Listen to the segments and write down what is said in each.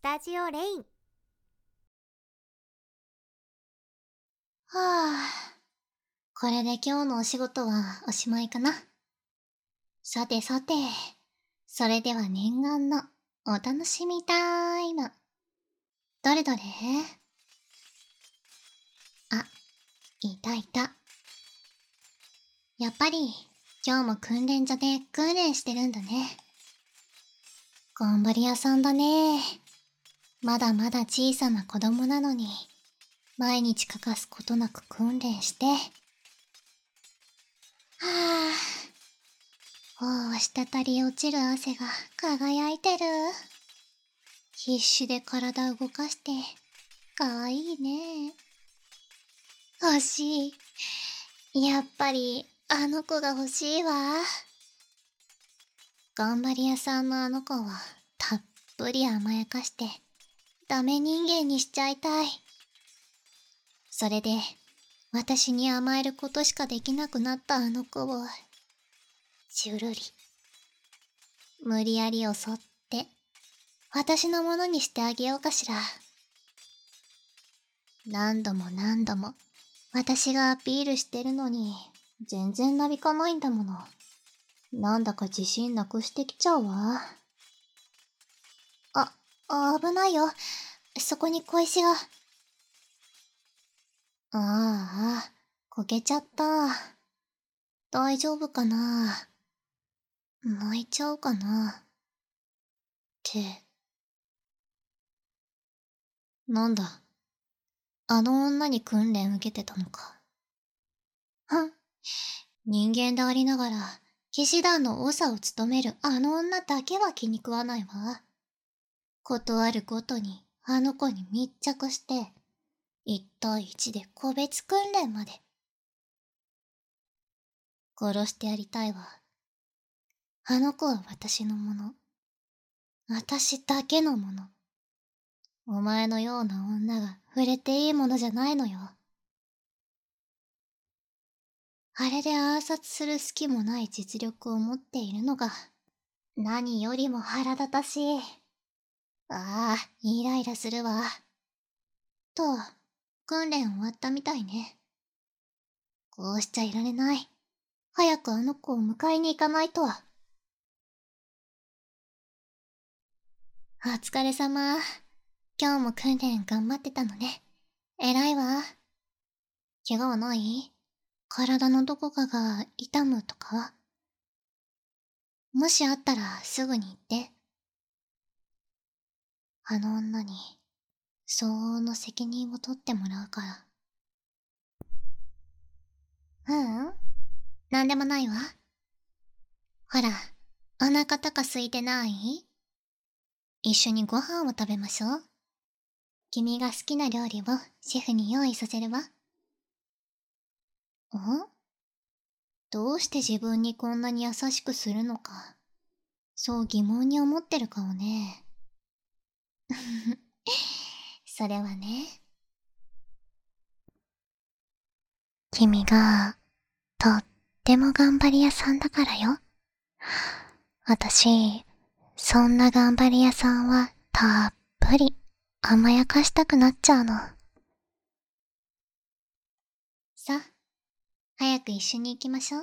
スタジオレインはあ、これで今日のお仕事はおしまいかな。さてさて、それでは念願のお楽しみタイム。どれどれ？あ、いたいた。やっぱり今日も訓練所で訓練してるんだね。頑張り屋さんだね。まだまだ小さな子供なのに、毎日欠かすことなく訓練して。はぁあ、う滴り落ちる汗が輝いてる。必死で体動かして、かわいいね。欲しい。やっぱり、あの子が欲しいわ。頑張り屋さんのあの子は、たっぷり甘やかして、ダメ人間にしちゃいたい。それで、私に甘えることしかできなくなったあの子を、じゅるり。無理やり襲って、私のものにしてあげようかしら。何度も何度も、私がアピールしてるのに、全然なびかないんだもの。なんだか自信なくしてきちゃうわ。危ないよ。そこに小石が。ああ、こけちゃった。大丈夫かな？泣いちゃうかな？って。なんだ？あの女に訓練受けてたのか。ふん。人間でありながら、騎士団の長を務めるあの女だけは気に食わないわ。ことあるごとにあの子に密着して、一対一で個別訓練まで。殺してやりたいわ。あの子は私のもの。私だけのもの。お前のような女が触れていいものじゃないのよ。あれで暗殺する隙もない実力を持っているのが、何よりも腹立たしい。ああ、イライラするわ。と、訓練終わったみたいね。こうしちゃいられない。早くあの子を迎えに行かないと。お疲れ様。今日も訓練頑張ってたのね。偉いわ。怪我はない？体のどこかが痛むとか？もしあったらすぐに言って。あの女に相応の責任を取ってもらうから。ううん。なんでもないわ。ほら、お腹とか空いてない？一緒にご飯を食べましょう。君が好きな料理をシェフに用意させるわ。んどうして自分にこんなに優しくするのか、そう疑問に思ってるかもね。それはね。君が、とっても頑張り屋さんだからよ。私、そんな頑張り屋さんはたっぷり甘やかしたくなっちゃうの。さ、早く一緒に行きましょう。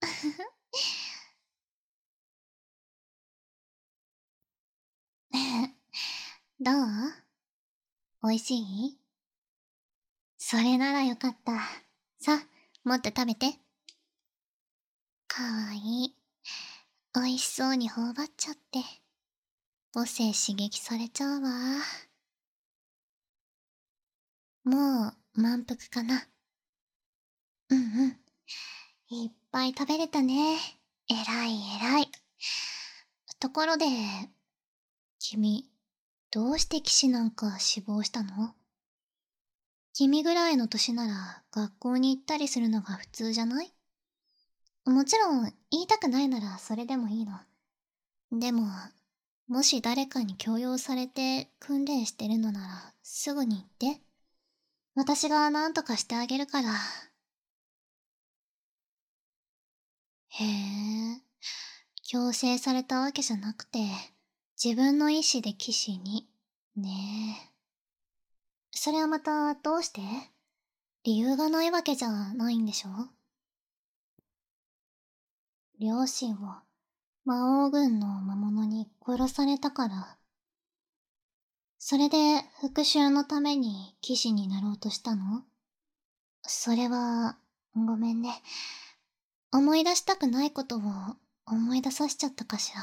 ふふどう？おいしい？それならよかった。さ、もっと食べて。かわいい。おいしそうに頬張っちゃって。母性刺激されちゃうわ。もう満腹かな。うんうん。いっぱい食べれたね。えらいえらい。ところで、君、どうして騎士なんか死亡したの？君ぐらいの年なら学校に行ったりするのが普通じゃない？もちろん言いたくないならそれでもいいの。でも、もし誰かに強要されて訓練してるのならすぐに言って。私が何とかしてあげるから。へえ、強制されたわけじゃなくて、自分の意志で騎士にねえ。それはまたどうして？理由がないわけじゃないんでしょ？両親を魔王軍の魔物に殺されたから。それで復讐のために騎士になろうとしたの？それは、ごめんね。思い出したくないことを思い出させちゃったかしら。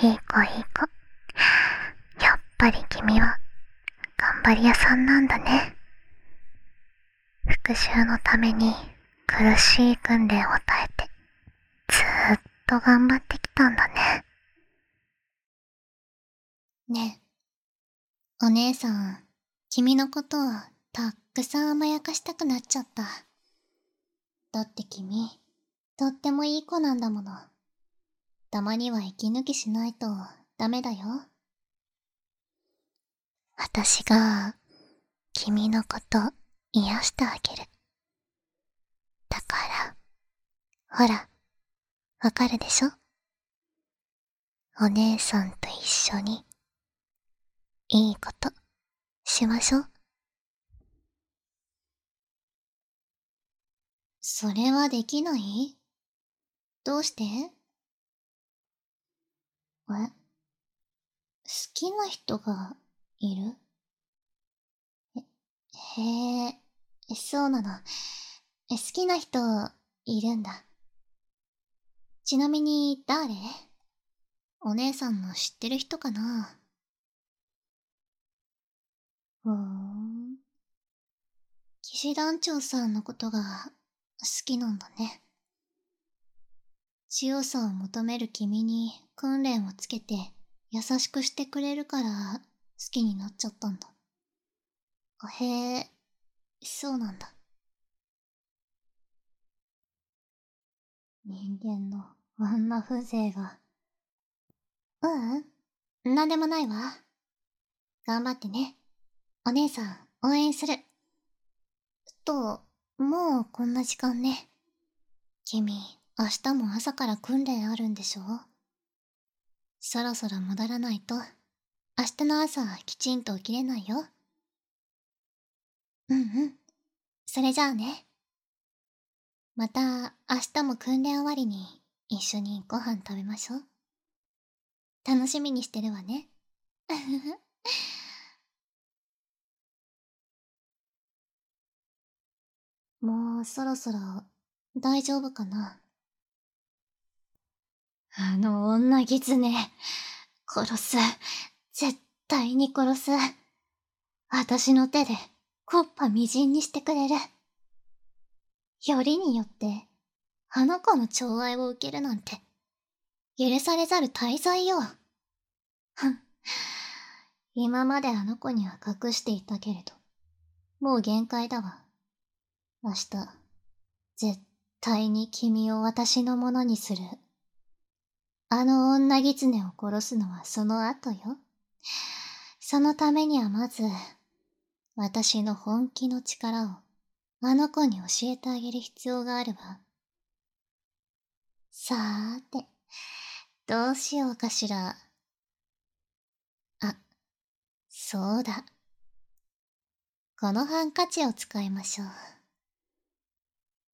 いい子いい子。やっぱり君は頑張り屋さんなんだね。復讐のために苦しい訓練を耐えて、ずーっと頑張ってきたんだね。ねえ、お姉さん、君のことをたっくさん甘やかしたくなっちゃった。だって君、とってもいい子なんだもの。たまには息抜きしないとダメだよ。私が、君のこと癒してあげる。だから、ほら、わかるでしょ？お姉さんと一緒に、いいこと、しましょう。それはできない？どうして？え好きな人がいる？へえ、そうなの。好きな人いるんだ。ちなみに誰？お姉さんの知ってる人かな？ふーん。騎士団長さんのことが好きなんだね。強さを求める君に訓練をつけて優しくしてくれるから好きになっちゃったんだ。へえ、そうなんだ。人間のあんな風情が。ううん、なんでもないわ。頑張ってね。お姉さん、応援する。と、もうこんな時間ね。君、明日も朝から訓練あるんでしょ？そろそろ戻らないと、明日の朝きちんと起きれないよ。うんうん。それじゃあね。また明日も訓練終わりに一緒にご飯食べましょう。楽しみにしてるわね。もうそろそろ大丈夫かなあの女狐、殺す。絶対に殺す。私の手で、コッパみじんにしてくれる。よりによって、あの子の寵愛を受けるなんて、許されざる大罪よ。ふん。今まであの子には隠していたけれど、もう限界だわ。明日、絶対に君を私のものにする。あの女狐を殺すのはその後よ。そのためにはまず、私の本気の力をあの子に教えてあげる必要があるわ。さーて、どうしようかしら。あ、そうだ。このハンカチを使いましょう。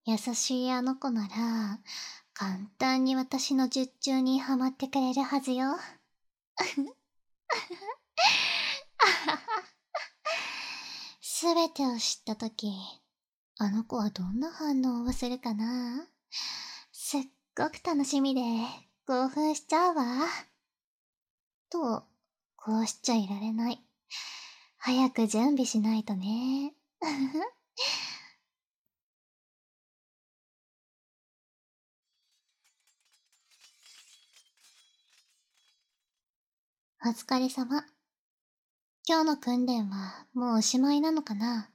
優しいあの子なら、簡単に私の術中にはまってくれるはずよ。すべてを知ったとき、あの子はどんな反応をするかな？すっごく楽しみで興奮しちゃうわ。と、こうしちゃいられない。早く準備しないとね。お疲れ様。今日の訓練はもうおしまいなのかな？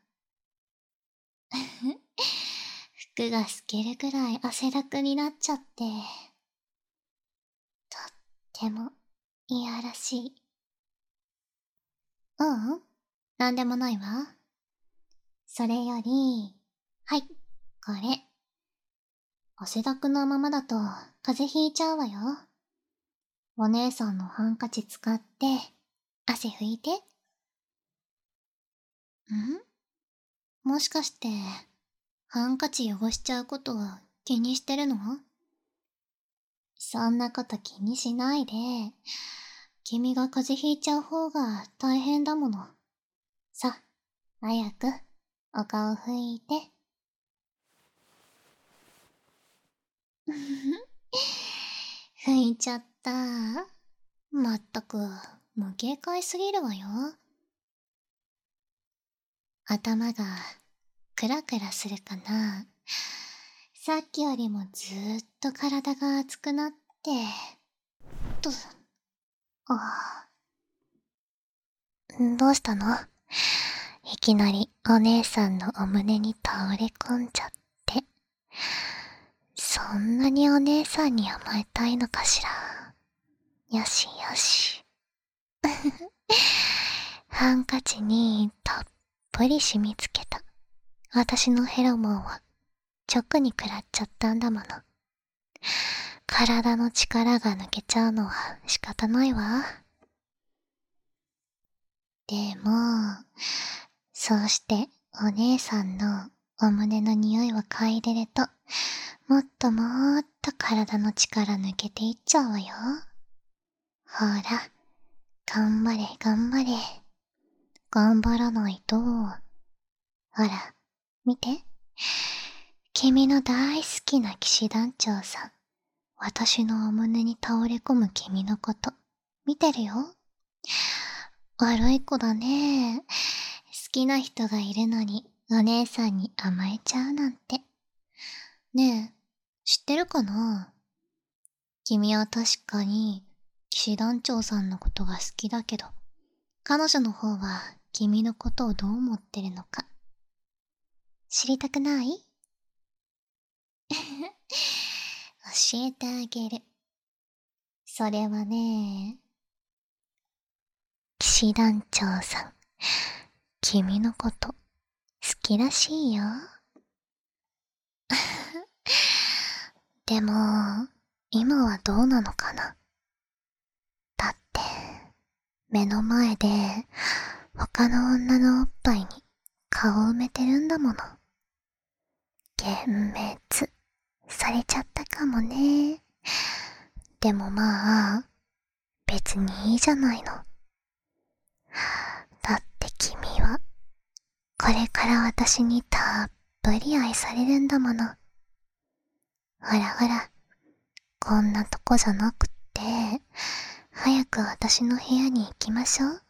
服が透けるくらい汗だくになっちゃって。とってもいやらしい。ううん、なんでもないわ。それより、はい、これ。汗だくのままだと風邪ひいちゃうわよ。お姉さんのハンカチ使って、汗拭いて。ん？もしかして、ハンカチ汚しちゃうことは気にしてるの？そんなこと気にしないで、君が風邪ひいちゃう方が大変だもの。さ、早く、お顔拭いて。拭いちゃっった。まったく、無警戒すぎるわよ。頭が、クラクラするかな。さっきよりもずーっと体が熱くなって、と、あどうしたの？いきなりお姉さんのお胸に倒れ込んじゃって。そんなにお姉さんに甘えたいのかしら？よしよし。ハンカチにたっぷり染みつけた。私のヘロモンは直に食らっちゃったんだもの。体の力が抜けちゃうのは仕方ないわ。でも、そうしてお姉さんのお胸の匂いを嗅いでると、もっともっと体の力抜けていっちゃうわよ。ほら、頑張れ頑張れ。頑張らないと。ほら、見て。君の大好きな騎士団長さん。私のお胸に倒れ込む君のこと、見てるよ。悪い子だね。好きな人がいるのに、お姉さんに甘えちゃうなんて。ねえ、知ってるかな？君は確かに、騎士団長さんのことが好きだけど、彼女の方は君のことをどう思ってるのか。知りたくない？教えてあげる。それはね、騎士団長さん、君のこと好きらしいよ。でも、今はどうなのかな？目の前で他の女のおっぱいに顔を埋めてるんだもの。幻滅されちゃったかもね。でもまあ、別にいいじゃないの。だって君は、これから私にたっぷり愛されるんだもの。ほらほら、こんなとこじゃなくって、早く私の部屋に行きましょう。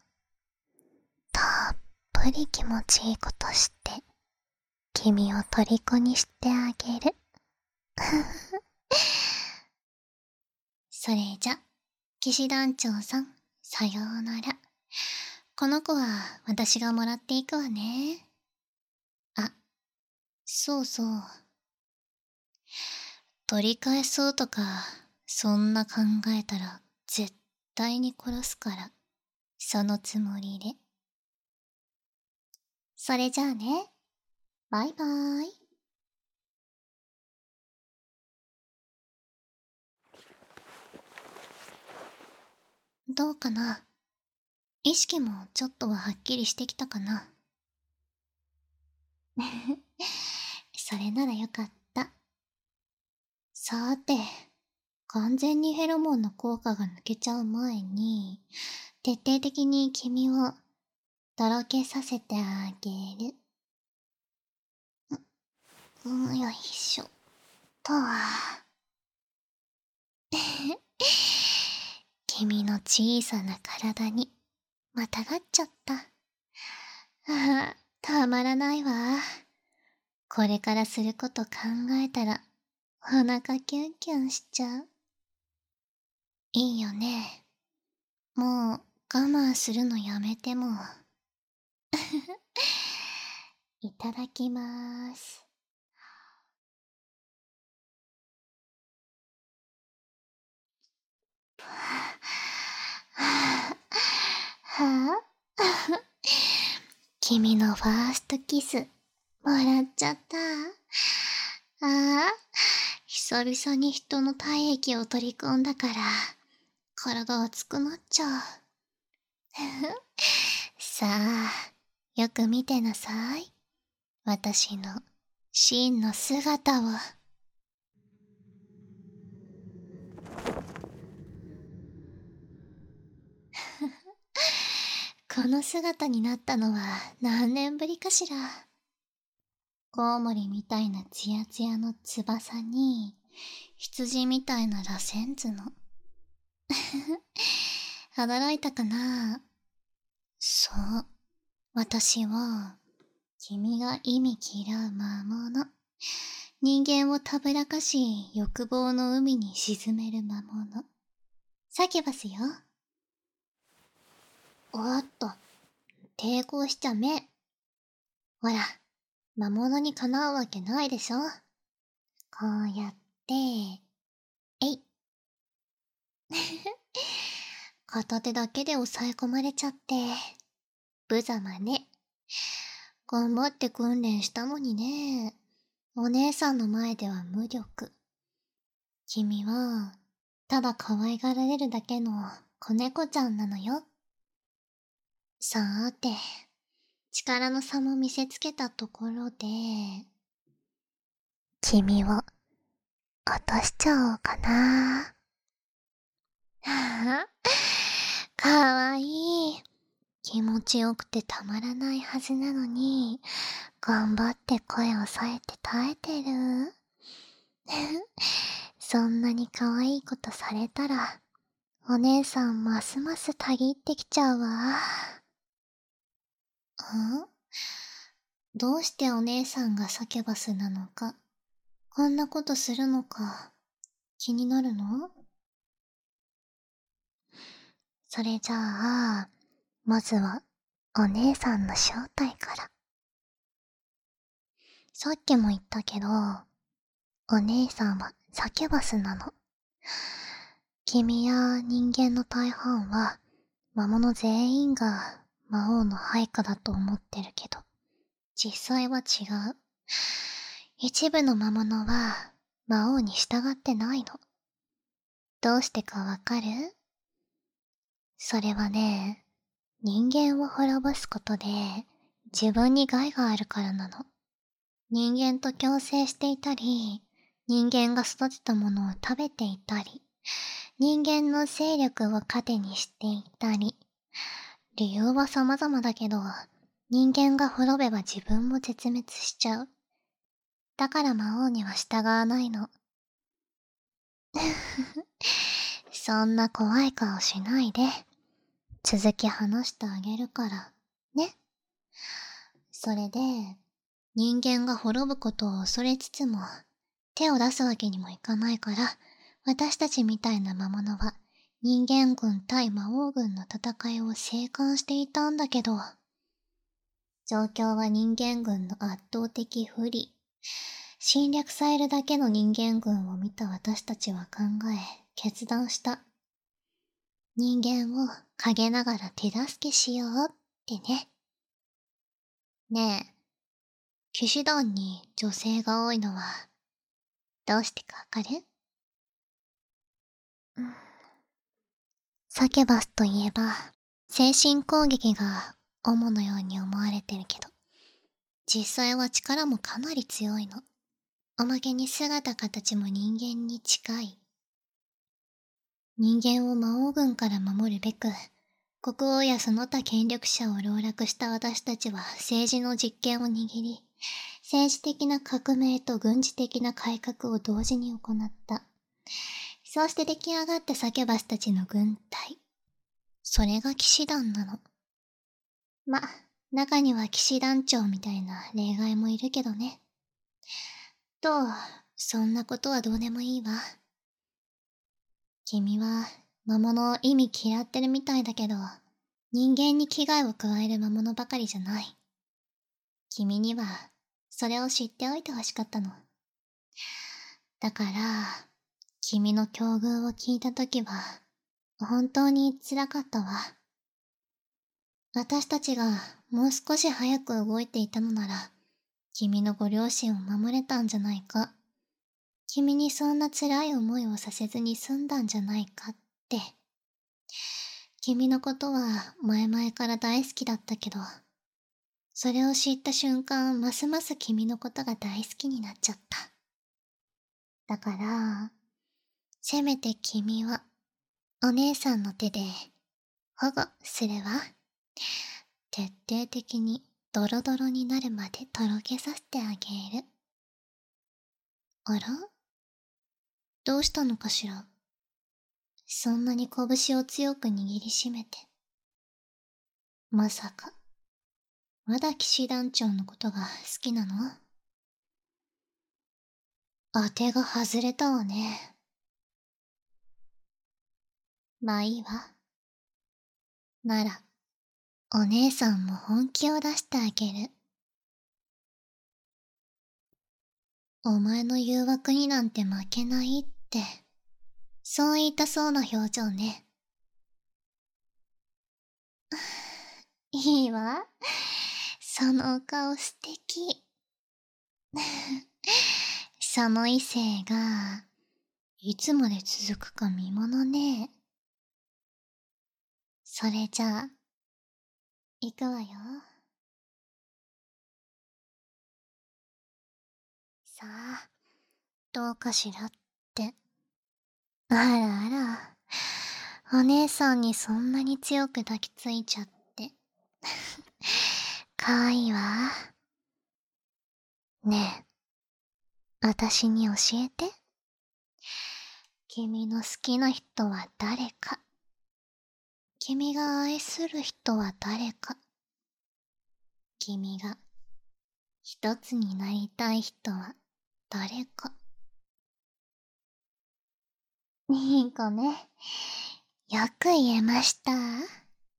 たっぷり気持ちいいことして、君を虜にしてあげる。それじゃ、騎士団長さん、さようなら。この子は私がもらっていくわね。あ、そうそう。取り返そうとか、そんな考えたら絶対に殺すから、そのつもりで。それじゃあね。バイバーイ。どうかな意識もちょっとははっきりしてきたかな それならよかった。さて、完全にヘロモンの効果が抜けちゃう前に、徹底的に君をとろけさせてあげる。う、よいしょ。とは。君の小さな体にまたがっちゃった。ああ、たまらないわ。これからすること考えたら、お腹キュンキュンしちゃう。いいよね。もう我慢するのやめても。いただきまーす。は あ君のファーストキス、もらっちゃった。ああ、久々に人の体液を取り込んだから、体熱くなっちゃう。さあ、よく見てなさい。私の真の姿を。この姿になったのは何年ぶりかしら。コウモリみたいなツヤツヤの翼に、羊みたいな螺旋図の。驚いたかな？そう。私は、君が意味嫌う魔物。人間をたぶらかし、欲望の海に沈める魔物。サキュバスよ。おっと、抵抗しちゃめ。ほら、魔物にかなうわけないでしょ？こうやって、片手だけで抑え込まれちゃって、無様ね。頑張って訓練したのにね。お姉さんの前では無力。君は、ただ可愛がられるだけの子猫ちゃんなのよ。さーて、力の差も見せつけたところで、君を落としちゃおうかな。かわいい。気持ちよくてたまらないはずなのに、頑張って声を抑えて耐えてる。そんなに可愛いことされたら、お姉さんますますたぎってきちゃうわ。ん？どうしてお姉さんがサケバスなのか、こんなことするのか、気になるの？それじゃあ、まずは、お姉さんの正体から。さっきも言ったけど、お姉さんはサケバスなの。君や人間の大半は、魔物全員が魔王の配下だと思ってるけど、実際は違う。一部の魔物は魔王に従ってないの。どうしてかわかる？それはね、人間を滅ぼすことで自分に害があるからなの。人間と共生していたり、人間が育てたものを食べていたり、人間の勢力を糧にしていたり、理由は様々だけど、人間が滅べば自分も絶滅しちゃう。だから魔王には従わないの。そんな怖い顔しないで。続き話してあげるから、ね。それで、人間が滅ぶことを恐れつつも、手を出すわけにもいかないから、私たちみたいな魔物は人間軍対魔王軍の戦いを静観していたんだけど、状況は人間軍の圧倒的不利。侵略されるだけの人間軍を見た私たちは考え、決断した。人間を陰ながら手助けしようってね。ねえ、騎士団に女性が多いのは、どうしてかわかる？うん。サケバスといえば、精神攻撃が主のように思われてるけど、実際は力もかなり強いの。おまけに姿形も人間に近い。人間を魔王軍から守るべく、国王やその他権力者を籠絡した私たちは政治の実権を握り、政治的な革命と軍事的な改革を同時に行った。そうして出来上がったサケバスたちの軍隊。それが騎士団なの。ま、中には騎士団長みたいな例外もいるけどね。と、そんなことはどうでもいいわ。君は魔物を意味嫌ってるみたいだけど、人間に危害を加える魔物ばかりじゃない。君には、それを知っておいてほしかったの。だから、君の境遇を聞いたときは、本当に辛かったわ。私たちがもう少し早く動いていたのなら、君のご両親を守れたんじゃないか。君にそんな辛い思いをさせずに済んだんじゃないかって。君のことは前々から大好きだったけど、それを知った瞬間、ますます君のことが大好きになっちゃった。だから、せめて君は、お姉さんの手で、保護するわ。徹底的にドロドロになるまでとろけさせてあげる。あらどうしたのかしら？そんなに拳を強く握りしめて。まさか、まだ騎士団長のことが好きなの？当てが外れたわね。まあいいわ。なら、お姉さんも本気を出してあげる。お前の誘惑になんて負けないって、そう言いたそうな表情ね。いいわ。そのお顔素敵。その異性が、いつまで続くか見ものね。それじゃあ、行くわよ。さあ、どうかしらっって。あらあら、お姉さんにそんなに強く抱きついちゃって。かわいいわ。ねえ、あたしに教えて。君の好きな人は誰か。君が愛する人は誰か。君が一つになりたい人は誰か。いい子ね。よく言えました。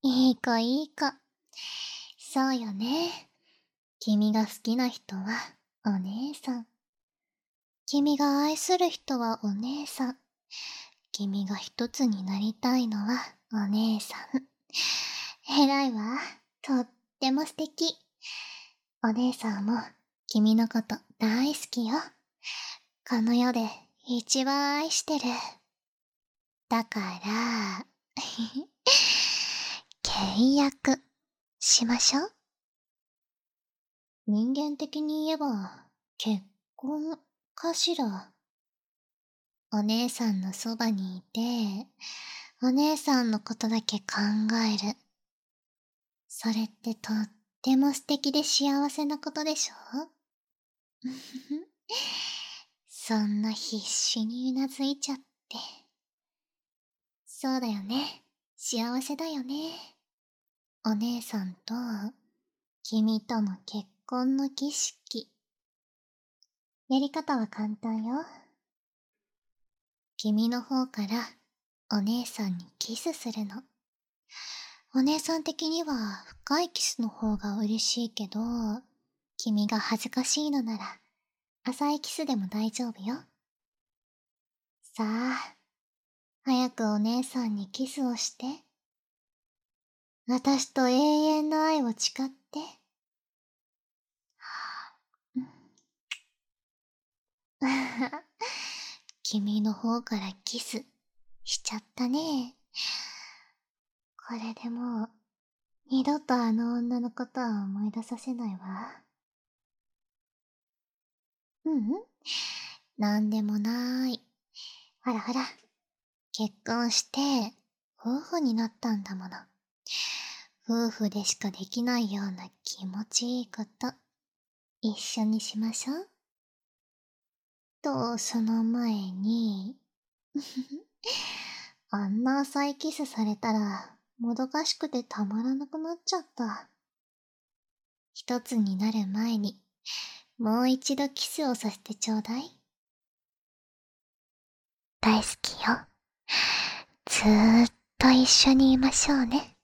いい子いい子。そうよね。君が好きな人はお姉さん。君が愛する人はお姉さん。君が一つになりたいのはお姉さん。偉いわ。とっても素敵。お姉さんも君のこと大好きよ。この世で一番愛してる。だから、契約しましょう。人間的に言えば結婚かしら。お姉さんのそばにいて、お姉さんのことだけ考える。それってとっても素敵で幸せなことでしょ？そんな必死にうなずいちゃって。そうだよね。幸せだよね。お姉さんと、君との結婚の儀式。やり方は簡単よ。君の方からお姉さんにキスするの。お姉さん的には深いキスの方が嬉しいけど、君が恥ずかしいのなら浅いキスでも大丈夫よ。さあ、早くお姉さんにキスをして。私と永遠の愛を誓って。君の方からキスしちゃったね。これでもう、二度とあの女のことは思い出させないわ。ううん、なんでもなーい。ほらほら、結婚して、夫婦になったんだもの。夫婦でしかできないような気持ちいいこと、一緒にしましょう。と、その前に、あんな浅いキスされたら、もどかしくてたまらなくなっちゃった。一つになる前に、もう一度キスをさせてちょうだい。大好きよ。ずーっと一緒にいましょうね。